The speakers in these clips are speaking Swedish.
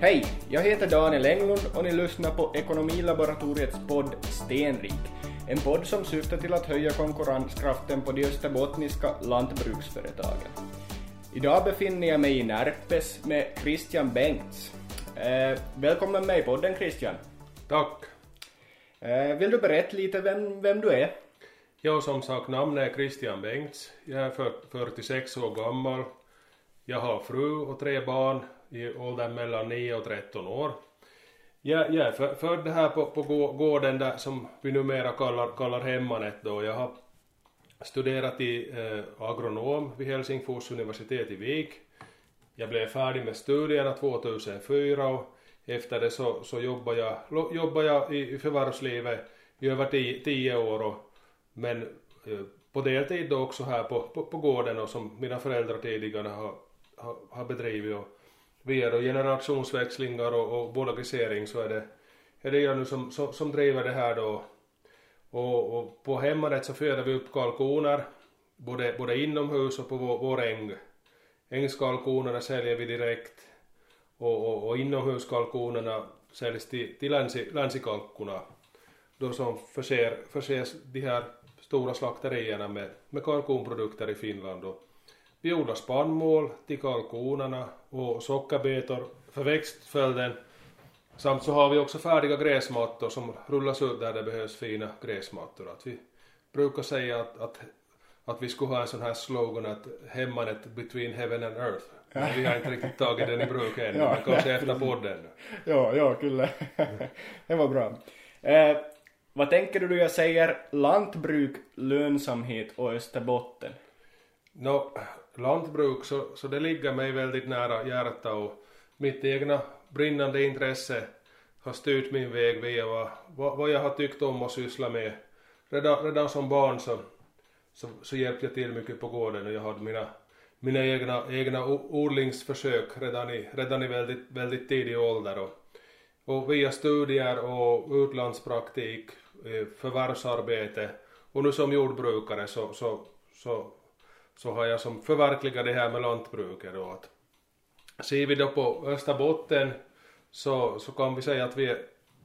Hej, jag heter Daniel Englund och ni lyssnar på Ekonomilaboratoriets podd Stenrik. En podd som syftar till att höja konkurrenskraften på de österbottniska lantbruksföretagen. Idag befinner jag mig i Närpes med Christian Bengts. Eh, välkommen med i podden Christian. Tack. Eh, vill du berätta lite vem, vem du är? Jag som sagt namnet är Christian Bengts. Jag är för, 46 år gammal. Jag har fru och tre barn i åldern mellan 9 och 13 år. Jag, jag är för, född här på, på gården där som vi numera kallar, kallar Hemmanet då. Jag har studerat i eh, agronom vid Helsingfors universitet i Vik. Jag blev färdig med studierna 2004 och efter det så, så jobbade jag, jobbade jag i, i förvärvslivet i över tio, tio år och, men eh, på deltid då också här på, på, på gården och som mina föräldrar tidigare har, har, har bedrivit och via då generationsväxlingar och, och bolagisering så är det, är det jag nu som, som, som driver det här då och, och på hemmanet så föder vi upp kalkoner både, både inomhus och på vår, vår äng. Ängskalkonerna säljer vi direkt och, och, och inomhuskalkonerna säljs till, till länsi, länsikalkorna då som förser, förses de här stora slakterierna med, med kalkonprodukter i Finland och vi odlar spannmål till kalkonerna och sockerbetor för växtföljden samt så har vi också färdiga gräsmattor som rullas ut där det behövs fina gräsmattor. Att vi brukar säga att, att, att vi skulle ha en sån här slogan att hemmanet between heaven and earth. Men vi har inte riktigt tagit den i bruk ännu, ja, men kanske efter podden. Ja, ja, kyllä. det var bra. Eh, vad tänker du då jag säger lantbruk, lönsamhet och Österbotten? No, lantbruk så, så det ligger mig väldigt nära hjärtat och mitt egna brinnande intresse har styrt min väg via vad, vad, jag har tyckt om att syssla med. Redan, redan som barn så, så, så hjälpte jag till mycket på gården och jag hade mina, mina egna, egna odlingsförsök redan i, redan i väldigt, väldigt tidig ålder. Och, och via studier och utlandspraktik, eh, förvärvsarbete och nu som jordbrukare så, så, så så har jag som förverkligat det här med lantbruket då att ser vi då på Österbotten så, så kan vi säga att vi är,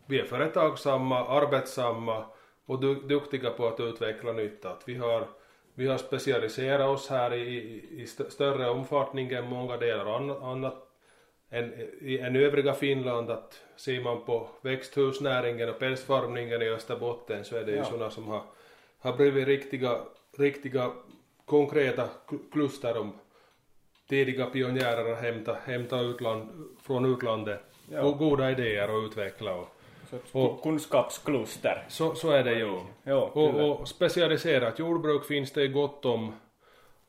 vi är företagsamma, arbetsamma och du, duktiga på att utveckla nytta. Att vi har, vi har specialiserat oss här i, i, större omfattning än många delar annat än, än övriga Finland att ser man på växthusnäringen och pälsfarmningen i Österbotten så är det ju ja. sådana som har, har blivit riktiga, riktiga konkreta kluster om tidiga pionjärer att hämta, hämta utland, från utlandet ja. och goda idéer och utveckla. Och, och kunskapskluster. Så, så är det ju. Ja, och, och specialiserat jordbruk finns det gott om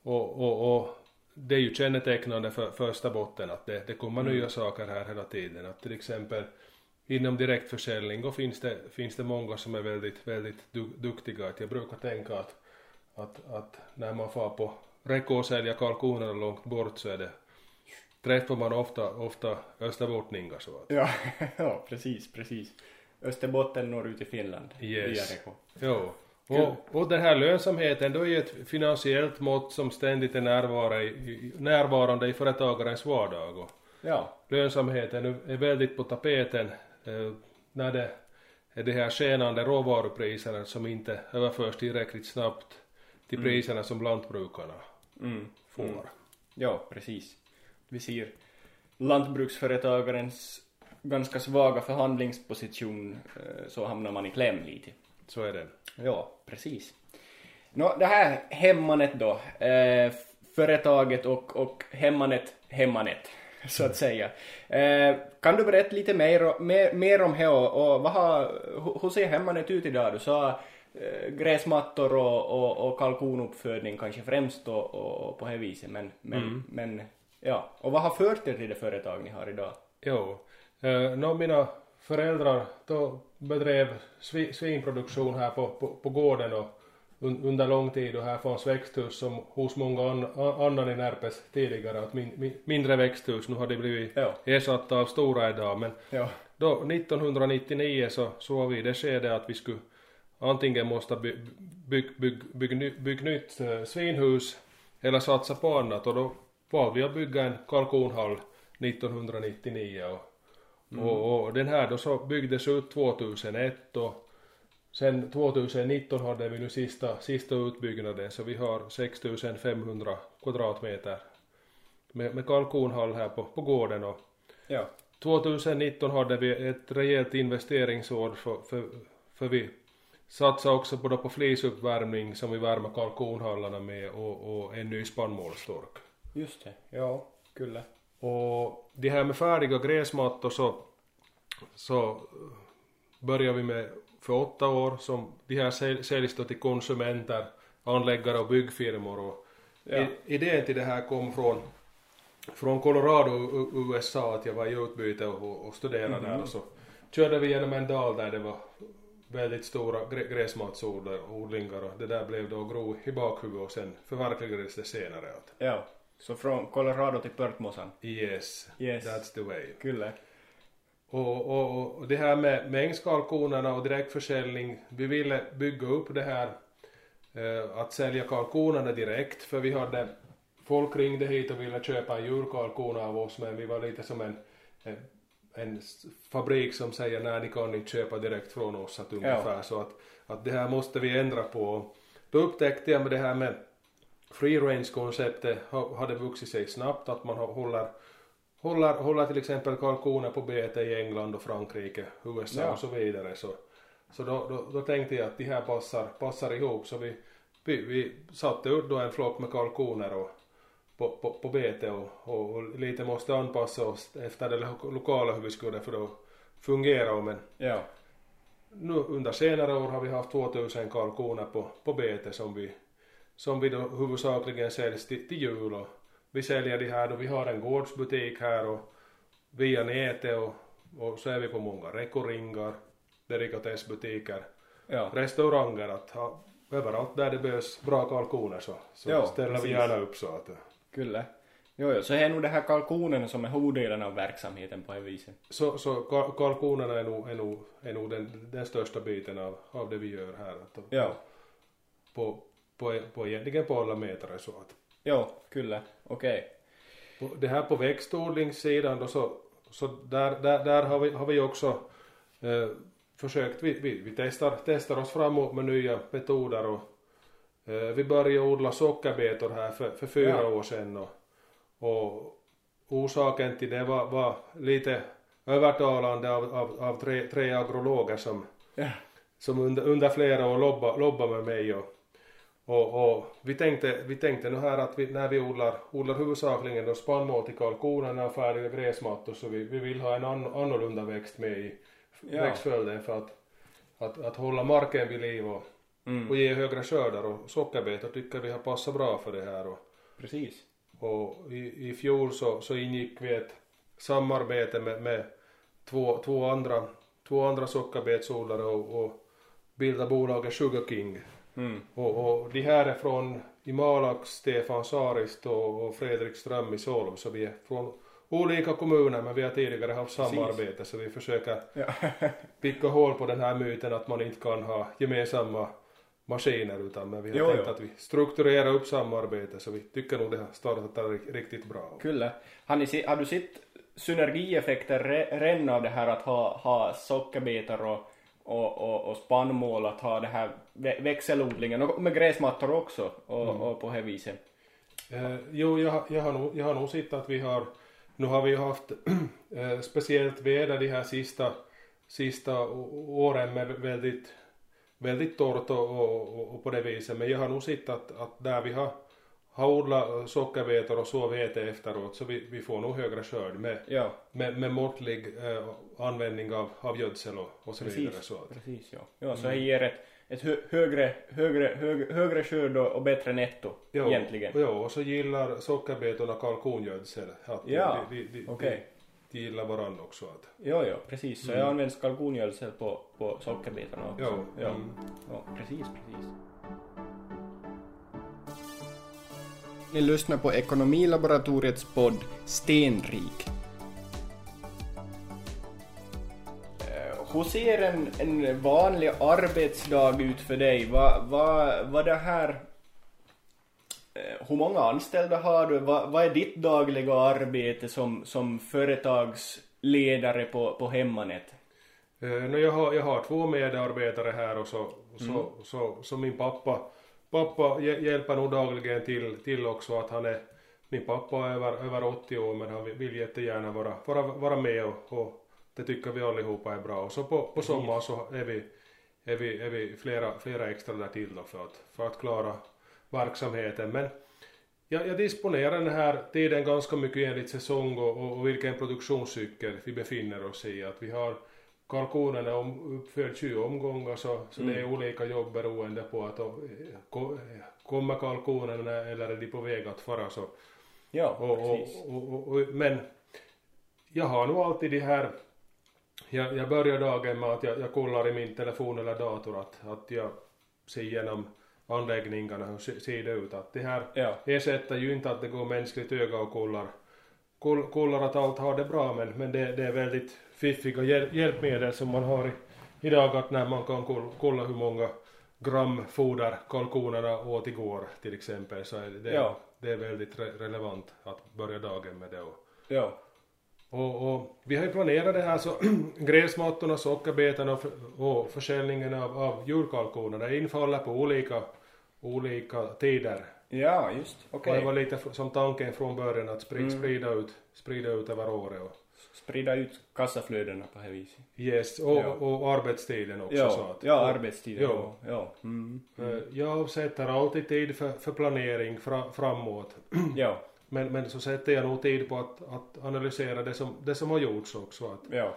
och, och, och det är ju kännetecknande för, för Österbotten att det, det kommer mm. nya saker här hela tiden. Att till exempel inom direktförsäljning då finns det, finns det många som är väldigt, väldigt du, duktiga. Att jag brukar tänka att att, att när man far på räcka och sälja kalkonerna långt bort så är det träffar man ofta, ofta österbottningar så att. Ja, ja precis, precis. Österbotten når ut i Finland yes. via Reko. Jo. Och, och den här lönsamheten då är ett finansiellt mått som ständigt är närvarande i, närvarande i företagarens vardag. Och ja. Lönsamheten är väldigt på tapeten eh, när det är de här skenande råvarupriserna som inte överförs tillräckligt snabbt till mm. priserna som lantbrukarna mm. får. Mm. Ja, precis. Vi ser lantbruksföretagarens ganska svaga förhandlingsposition eh, så hamnar man i kläm lite. Så är det. Ja, precis. Nå, det här hemmanet då, eh, företaget och, och hemmanet, hemmanet så att säga. Eh, kan du berätta lite mer, mer, mer om det och, och vad har, hur ser hemmanet ut idag? Du sa gräsmattor och, och, och kalkonuppfödning kanske främst och, och på det viset men, men, mm. men ja, och vad har fört er till det företag ni har idag? Jo, eh, no, mina föräldrar då bedrev svinproduktion här på, på, på gården och un, under lång tid och här fanns växthus som hos många an, annan i Närpes tidigare att min, min, mindre växthus nu har de blivit ja. ersatta av stora idag men ja. då 1999 så såg vi det skede att vi skulle antingen måste bygga bygg, bygg, bygg, bygg nytt äh, svinhus eller satsa på annat. Och då valde vi att bygga en kalkonhall 1999 och, Och, och den här då så byggdes ut 2001 och sen 2019 hade vi nu sista, sista utbyggnaden. Så vi har 6500 kvadratmeter med, med kalkonhall här på, på gården. Och Ja. 2019 hade vi ett rejält investeringsår för, för, för vi satsade också både på flisuppvärmning som vi värmer kalkonhallarna med och, och en ny spannmålstork. Just det. Ja, kyllä. Och det här med färdiga gräsmattor så, så började vi med för åtta år som de här säl- säljs då till konsumenter, anläggare och byggfirmor och Ja. idén till det här kom från från Colorado, USA, att jag var i utbyte och, och studerade där och så körde vi genom en dal där det var väldigt stora grä- gräsmatsodlingar och det där blev då gro i bakhuvudet och sen förverkligades det senare Ja. Så från Colorado till Pörtmosan. yes, Yes. that's the way. Kyllä. Och, och, och det här med, med ängskalkonerna och direktförsäljning, vi ville bygga upp det här eh, att sälja kalkonerna direkt för vi hade folk ringde hit och ville köpa en julkalkon av oss men vi var lite som en, en, en fabrik som säger nej ni kan inte köpa direkt från oss att ungefär så att, att det här måste vi ändra på. Då upptäckte jag med det här med free range konceptet ha- hade vuxit sig snabbt att man håller håller, håller till exempel kalkoner på bete i England och Frankrike, USA Ja. och så vidare. Så, så då, då, då tänkte jag att de här passar, passar ihop så vi, vi, vi satte ut då en flock med kalkoner och, på, på, på bete och, och, och lite måste anpassa oss efter det lo- lokala hur vi skulle för att fungera. Men Ja. nu under senare år har vi haft 2000 kalkoner på, på bete som vi, som vi då huvudsakligen säljs till, till jul och vi säljer de här då vi har en gårdsbutik här och via nätet och, och så är vi på många rekoringar, delikatessbutiker, Ja. restauranger att ha, överallt där det behövs bra kalkoner så, så Ja, ställer precis. vi gärna upp så att Kyllä. Jo, jo. Så är nog det här kalkonen som är huvuddelen av verksamheten på det viset. så, så kal- kalkonerna är nog, är nog, är nog den, den största biten av, av det vi gör här. Att, Ja. på, på, på egentligen på alla metrar så att Jo, kyllä. Okej. på, det här på växtodlingssidan då så, så där, där, där har vi, har vi också eh, försökt, vi, vi, vi testar, testar oss framåt med nya metoder och vi började odla sockerbetor här för, för fyra Ja. år sedan och, och orsaken till det var, var lite övertalande av, av, av tre, tre agrologer som Ja. som under, under flera år lobba, lobba med mig och, och, och vi tänkte, vi tänkte nu här att vi, när vi odlar, odlar huvudsakligen då spannmål till kalkonerna och färdiga gräsmattor så vi, vi vill ha en an, annorlunda växt med i Ja. växtföljden för att, att, att hålla marken vid liv och, Mm. och ge högre skördar och sockerbetor tycker vi har passat bra för det här och, Precis. och i, i fjol så, så ingick vi ett samarbete med, med två, två andra, två andra sockerbetsodlare och, och bildade bolaget Sugar King. Mm. Och, och de här är från i Malax, Stefan Sarist och, och Fredrik Ström i Solv så vi är från olika kommuner men vi har tidigare haft Precis. samarbete så vi försöker Ja. picka hål på den här myten att man inte kan ha gemensamma maskiner utan men vi har Jo, tänkt jo. att vi strukturerar upp samarbete så vi tycker nog det har startat ri- riktigt bra. Kyllä. Har, ni, har du sett synergieffekter re- redan av det här att ha, ha sockerbetor och, och, och, och spannmål, att ha det här vä- växelodlingen och med gräsmattor också och, och på det viset? Eh, jo, jag, jag, har nog, jag har nog sett att vi har, nu har vi haft eh, speciellt väder de här sista, sista åren med väldigt, väldigt torrt och, och, och, på det viset, men jag har nog sett att, att där vi har, har odlat sockerbetor och så vete efteråt så vi, vi får nog högre skörd med, Ja, med, med måttlig eh, användning av, av gödsel och, och så vidare. Så att, precis ja. ja, så det ger ett, ett hö, högre, högre, högre, högre skörd och, bättre netto jo, egentligen. Jo, och så gillar sockerbetorna kalkongödsel. Att Ja, de, de, de, okej. de gillar varandra också. Att, Jo, jo, precis. Så jag använder kalkongödsel på, på sockerbetorna också. Jo, ja. mm. ja, precis, precis. Ni lyssnar på Ekonomilaboratoriets podd Stenrik. Eh, Hur ser en, en vanlig arbetsdag ut för dig? Vad va, vad det här... Hur många anställda har du? Vad, vad är ditt dagliga arbete som, som ledare på, på hemmanet? Eh, jag, har, jag har två medarbetare här och så, så, Mm. så, så, min pappa, pappa hj- hjälper nog dagligen till, till också att han är, min pappa är över, över 80 år men han vill, vill jättegärna vara, vara, vara med och, och det tycker vi allihopa är bra. Och så på, på sommaren så är vi, är vi, är vi flera, flera extra där till då för att, för att klara verksamheten. Men jag, jag disponerar den här tiden ganska mycket enligt säsong och, och, och vilken produktionscykel vi befinner oss i. Att vi har kalkonerna om, uppfödd 20 omgångar så, så det är olika jobb beroende på att och, eh, ko- kommer kalkonerna eller är de på väg att fara så. Ja, precis. men jag har nog alltid de här jag, jag börjar dagen med att jag, jag kollar i min telefon eller dator att, att jag ser igenom anläggningarna hur se- ser det ut. Att det här Ja, ersätter ju inte att det går mänskligt öga och kollar, koll, kollar att allt har det bra men, men det, det är väldigt fiffiga hjäl, hjälpmedel som man har i, idag att när man kan koll, kolla hur många gram foder kalkonerna åt igår till exempel så är det, Ja. det är väldigt re, relevant att börja dagen med det. Och, ja, och, och vi har ju planerat det här så gräsmattorna, sockerbetorna och, och försäljningen av, av djurkalkonerna det infaller på olika, olika tider. ja, just. Okej. Och det var lite som tanken från början att spri, Mm. sprida, ut, sprida ut över året. Och, Sprida ut kassaflödena på det viset. yes, och, Ja. och arbetstiden också. Ja, så att, ja arbetstiden. Ja. Ja, ja. Mm. eh, Jag avsätter alltid tid för, för planering fra, framåt. ja, Men, men så sätter jag nog tid på att, att analysera det som, det som har gjorts också. Att, ja,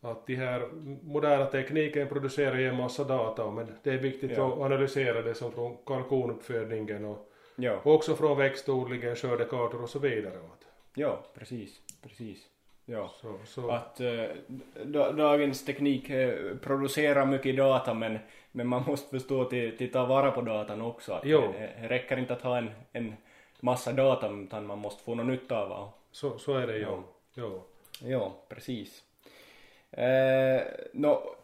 att de här moderna tekniken producerar ju en massa data men det är viktigt Ja. att analysera det som från kalkonuppfödningen och ja, också från växtodlingen, skördekartor och så vidare. Att, ja, precis, precis. Ja. så, så, Att da- dagens teknik eh, producerar mycket data men, men man måste förstå till ta vara på datan också. Att det, det räcker inte att ha en, en massa data utan man måste få något nytta av det. så, så är det ju. Ja. Ja. Ja, precis. Eh, nå,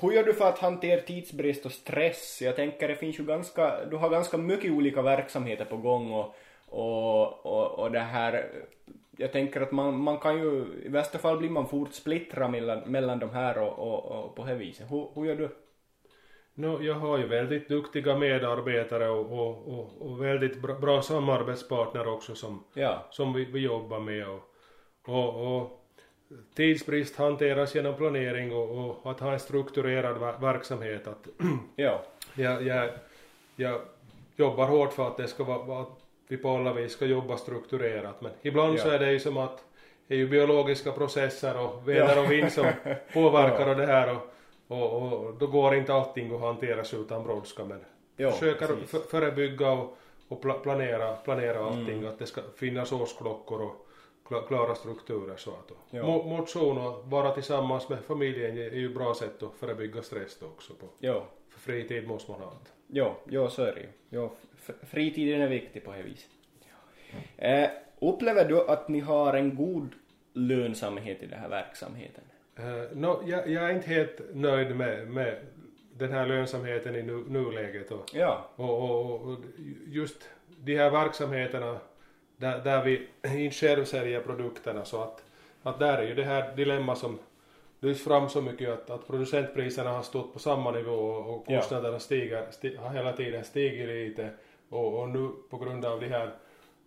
hur gör du för att hantera tidsbrist och stress? Jag tänker det finns ju ganska, du har ganska mycket olika verksamheter på gång och, och, och, och det här, jag tänker att man, man kan ju, i värsta fall blir man fort splittrad mellan, mellan de här och, och, och på det viset. Hur, hur gör du? No, jag har ju väldigt duktiga medarbetare och, och, och, och väldigt bra, bra samarbetspartner också som, Ja, som vi, vi jobbar med. Och, och, och tidsbrist hanteras genom planering och, att ha en strukturerad ver- verksamhet. Att ja, jag, jag, jag jobbar hårt för att det ska vara, att vi på alla vis ska jobba strukturerat. Men ibland så Ja. är det ju som att det är ju biologiska processer och väder och vind som påverkar och det här och, och, och då går inte allting att hanteras utan brådska men Ja, försöker precis. förebygga och, och pla- planera, planera allting Mm. att det ska finnas årsklockor och kla- klara strukturer så att Ja. Motion och vara tillsammans med familjen är ju bra sätt att förebygga stress också på ja, för fritid måste man ha det. ja, ja så är det ju. Ja, fritiden är viktig på det viset. Eh, upplever du att ni har en god lönsamhet i den här verksamheten? Uh, no, jag, jag är inte helt nöjd med, med den här lönsamheten i nu, nuläget och, Ja, och, och, och just de här verksamheterna där, där vi inte själv säljer produkterna så att, att där är ju det här dilemma som lyfts fram så mycket att, att producentpriserna har stått på samma nivå och Ja. kostnaderna stiger, sti, har hela tiden stigit lite. Och, och nu på grund av de här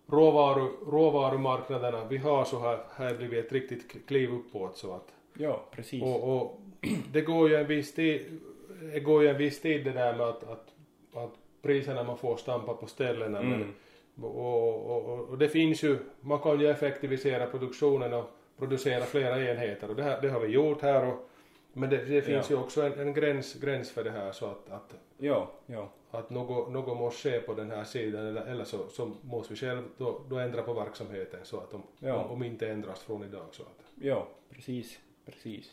råvaru, råvarumarknaderna vi har så har här blivit ett riktigt kliv uppåt så att ja, precis. och, och det går ju en viss tid, det går ju en viss tid det där med att, att, att priserna man får stampa på ställena. Mm. Men, och, och, och, det finns ju, man kan ju effektivisera produktionen och producera flera enheter och det, här, det har vi gjort här och men det, det finns Ja. ju också en, en gräns, gräns för det här så att, att, Ja, ja, att något, något måste ske på den här sidan eller, eller så, så måste vi själv då, då ändra på verksamheten så att om, Ja. om, om inte ändras från idag så att ja, precis, precis.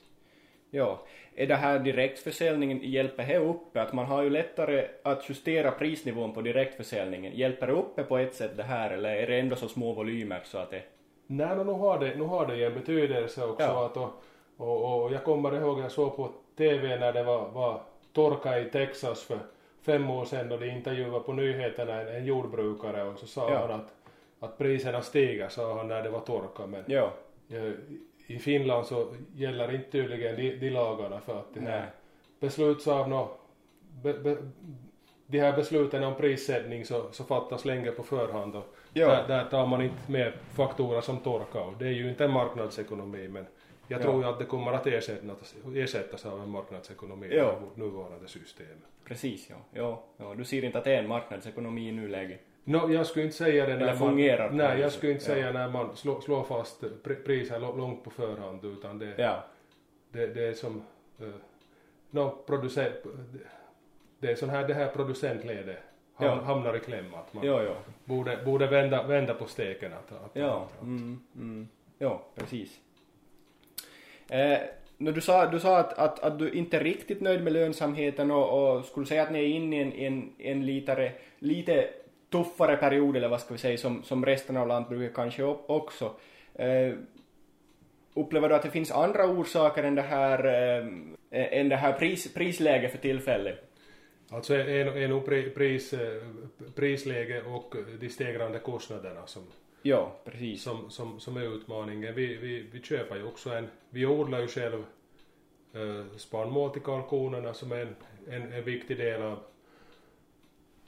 Ja, är det här direktförsäljningen, hjälper det uppe? Att man har ju lättare att justera prisnivån på direktförsäljningen. Hjälper det uppe på ett sätt det här eller är det ändå så små volymer så att det... Nej, no, nu, har det, nu har det en betydelse också. Ja. Att, och, och, och jag kommer ihåg jag såg på TV när det var, var torka i Texas för fem år sedan och de intervjuade på nyheterna en, en jordbrukare och så sa Ja. han att, att priserna stiger, sa han när det var torka. Men Ja, eh, i Finland så gäller inte tydligen de, de lagarna för att det här Nej. besluts av nå, be, be, de här besluten om prissättning så, så fattas länge på förhand och Ja. där, där tar man inte med faktorer som torka och det är ju inte en marknadsekonomi men jag Ja. tror ju att det kommer att ersättas, ersättas av en marknadsekonomi Ja. i nuvarande system. Precis, ja. ja. ja. Du ser inte att det är en marknadsekonomi i nuläget. No, jag skulle inte säga det Eller när fungerar på man, nej, jag skulle inte Ja. säga när man slår, slår fast pri- priser långt på förhand utan det, Ja. det, det är som uh, no, producent, det, är sån här det här producentledet ham, Ja. hamnar i kläm att man Ja, ja. borde, borde vända, vända på steken att, att, Ja, att, mm, mm. ja precis. Eh, du sa, du sa att, att, att du inte är riktigt nöjd med lönsamheten och, och skulle säga att ni är inne i en, en, en lite, lite tuffare period eller vad ska vi säga som, som resten av lantbruket kanske också. Eh, upplever du att det finns andra orsaker än det här, eh, än det här pris, prisläget för tillfället? Alltså är, nog pri, pris, eh, prisläge och de stegrande kostnaderna som, Ja, precis. som, som, som är utmaningen. Vi, vi, vi köper ju också en, vi odlar ju själv eh, spannmål till kalkonerna som är en, en, en viktig del av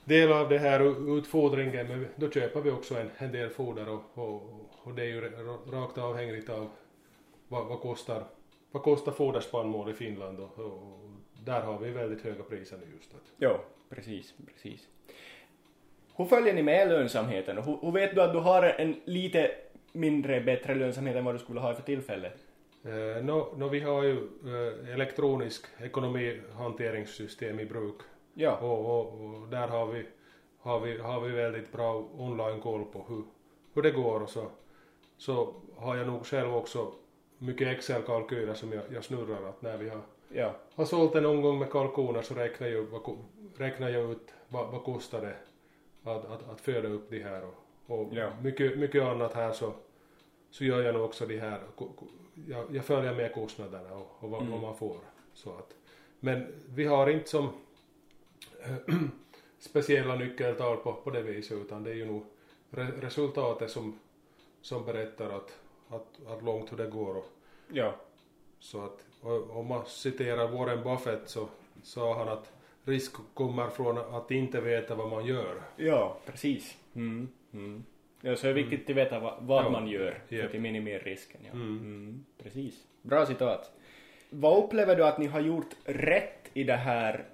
del av det här utfodringen men då köper vi också en, en del foder och, och, och det är ju ra- rakt avhängigt av vad, vad kostar vad kostar foderspannmål i Finland och, och där har vi väldigt höga priser nu just att Ja, precis, precis. Hur följer ni med lönsamheten? Och Hur, hur vet du att du har en lite mindre bättre lönsamhet än vad du skulle ha för tillfället? Eh, no, no, vi har ju eh, elektronisk ekonomihanteringssystem i bruk Ja, och, och, och där har vi, har, vi, har vi väldigt bra online-koll på hur, hur det går och så, så har jag nog själv också mycket Excel-kalkyler som jag, jag snurrar att när vi har, ja, har sålt en omgång med kalkoner så räknar jag, räknar jag ut vad, vad kostar det att, att, att föda upp de här och, och Ja. mycket, mycket annat här så, så gör jag nog också de här, jag, jag följer med kostnaderna och, och vad, Mm. vad man får. Så att, men vi har inte som speciella nyckeltal på, på det viset utan det är ju nog re, resultatet som, som berättar att, att, att långt hur det går. Och, ja, så att om man citerar Warren Buffett så sa han att risk kommer från att inte veta vad man gör. ja, precis. Mm, mm. Ja, så är det viktigt att veta vad, vad Ja. man gör för Japp. att minimera risken. Ja. Mm. Mm, precis. Bra citat. Vad upplever du att ni har gjort rätt i det här,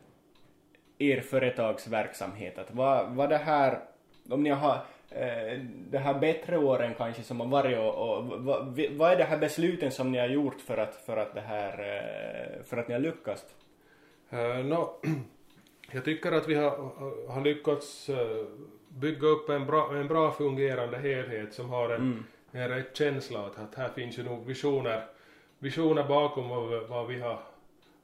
er företagsverksamhet? Att vad, vad det här, om ni har eh, det här bättre åren kanske som har varit och, och vad, vad är det här besluten som ni har gjort för att, för att det här, eh, för att ni har lyckats? Uh, no, jag tycker att vi har, har lyckats eh, bygga upp en bra, en bra fungerande helhet som har en, Mm. en rätt känsla att, här finns ju nog visioner, visioner bakom vad, vi- vad vi har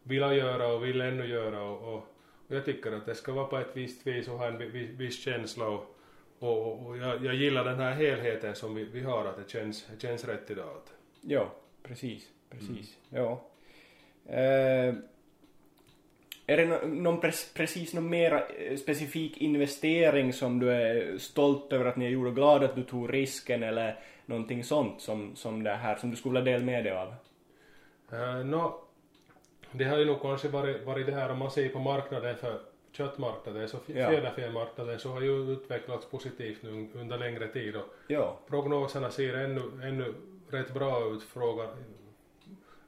velat göra och vill ännu göra och, och jag tycker att det ska vara på ett visst vis och ha en vi- viss känsla och, och, och jag, jag gillar den här helheten som vi, vi har att det känns, känns rätt idag. Ja, precis, precis. Ja. Eh, är det no, någon pre- precis någon mer eh, specifik investering som du är stolt över att ni gjorde och glad att du tog risken eller någonting sånt som, som det här som du skulle vilja dela med dig av? Uh, no, det har ju nog kanske varit, varit det här om man ser på marknaden för köttmarknaden, så Ja. fjäderfämarknaden så har ju utvecklats positivt nu under längre tid och Ja, prognoserna ser ännu, ännu rätt bra ut fråga,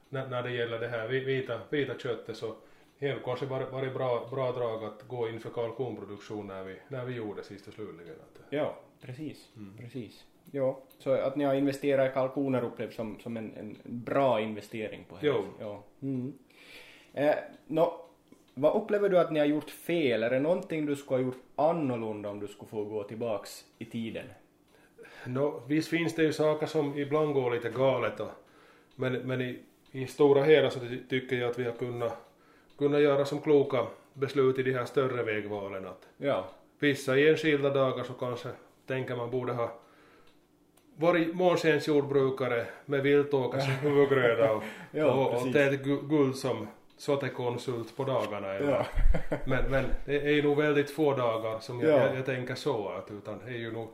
när, när det gäller det här vi- vita, vita köttet så det har kanske varit, varit bra, bra drag att gå in för kalkonproduktion när vi, när vi gjorde sist och slutligen. Att, ja, precis, Mm. precis. Ja, så att ni har investerat i kalkoner upplevs som, som en, en bra investering på Jo. Ja. Mm. Eh, nå, vad upplever du att ni har gjort fel? Är det någonting du skulle ha gjort annorlunda om du skulle få gå tillbaks i tiden? No, visst finns det ju saker som ibland går lite galet och, men, men i, i stora hela så ty- tycker jag att vi har kunnat, kunnat göra som kloka beslut i de här större vägvalen. Att Ja, vissa enskilda dagar så kanske tänker man borde ha varit månskensjordbrukare med viltåker som huvudgröda och, Ja, och, och gu- guld som såtekonsult på dagarna. eller- ja, Men, men det är ju nog väldigt få dagar som jag, Ja. jag, jag tänker så att utan det är ju nog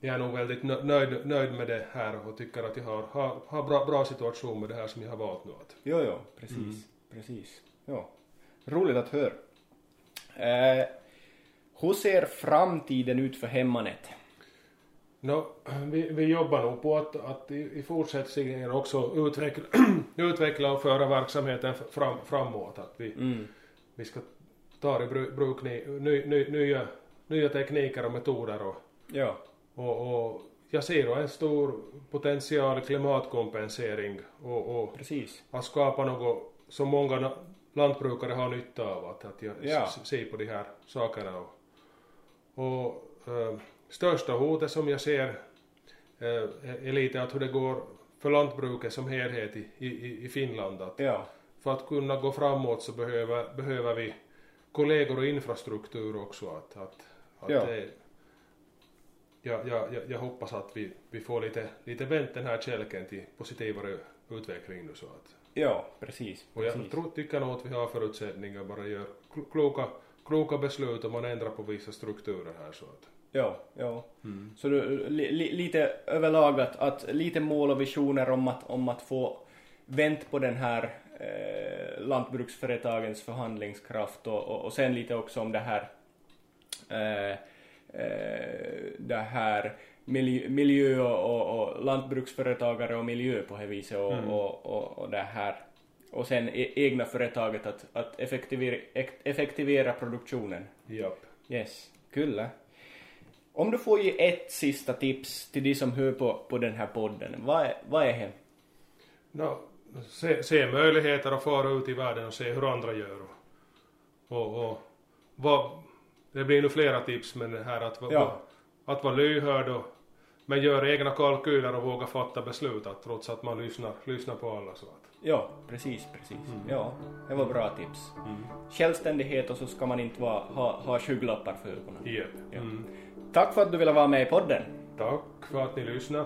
jag är nog väldigt nö- nöjd, nöjd med det här och tycker att jag har, har, har bra, bra situation med det här som jag har valt nu. Att, Jo, jo, precis. Precis. Ja. Roligt att höra. Eh, hur ser framtiden ut för Hemmanet? Nå, vi, vi jobbar nog på att, att i, i fortsättningen också utveckla, utveckla och föra verksamheten fram, framåt. Att vi, Mm. vi ska ta i bru- bruk ny, ny, ny, nya, nya tekniker och metoder och, Ja. och, och jag ser en stor potential klimatkompensering och, och Precis. att skapa något som många lantbrukare har nytta av. Att, att jag Ja. ser på de här sakerna. Och, och eh, största hotet som jag ser eh, är lite att hur det går för lantbruket som helhet i, i, i Finland. Att Ja. för att kunna gå framåt så behöver, behöver vi kollegor och infrastruktur också. Att, att, att Ja. det, jag, jag, jag, hoppas att vi, vi får lite, lite vänt den här kälken till positivare utveckling nu så att Ja, precis. och jag precis. tror, tycker nog att vi har förutsättningar bara gör kl- kloka, kloka beslut om man ändrar på vissa strukturer här så att Ja, ja. Så du, li, li, lite överlag att, att lite mål och visioner om att, om att få vänt på den här eh, lantbruksföretagens förhandlingskraft och, och, och sen lite också om det här eh, eh, det här miljö, miljö och, och, och lantbruksföretagare och miljö på det viset och, och, och, och det här och sen e, egna företaget att, att effektivera, effektivera produktionen. japp. Yes, kyllä. Om du får ge ett sista tips till de som hör på, på den här podden, vad är, vad är det? No, se, se möjligheter att fara ut i världen och se hur andra gör. Och, och, och vad, det blir nu flera tips men det här att, va- Ja. att vara lyhörd och men gör egna kalkyler och våga fatta beslut att, trots att man lyssnar, lyssnar på alla så att. Ja, precis, precis. Ja, det var bra tips. Självständighet och så ska man inte vara, ha, ha skygglappar för ögonen. Japp. Ja. Mm. Tack för att du ville vara med i podden. Tack för att ni lyssnade.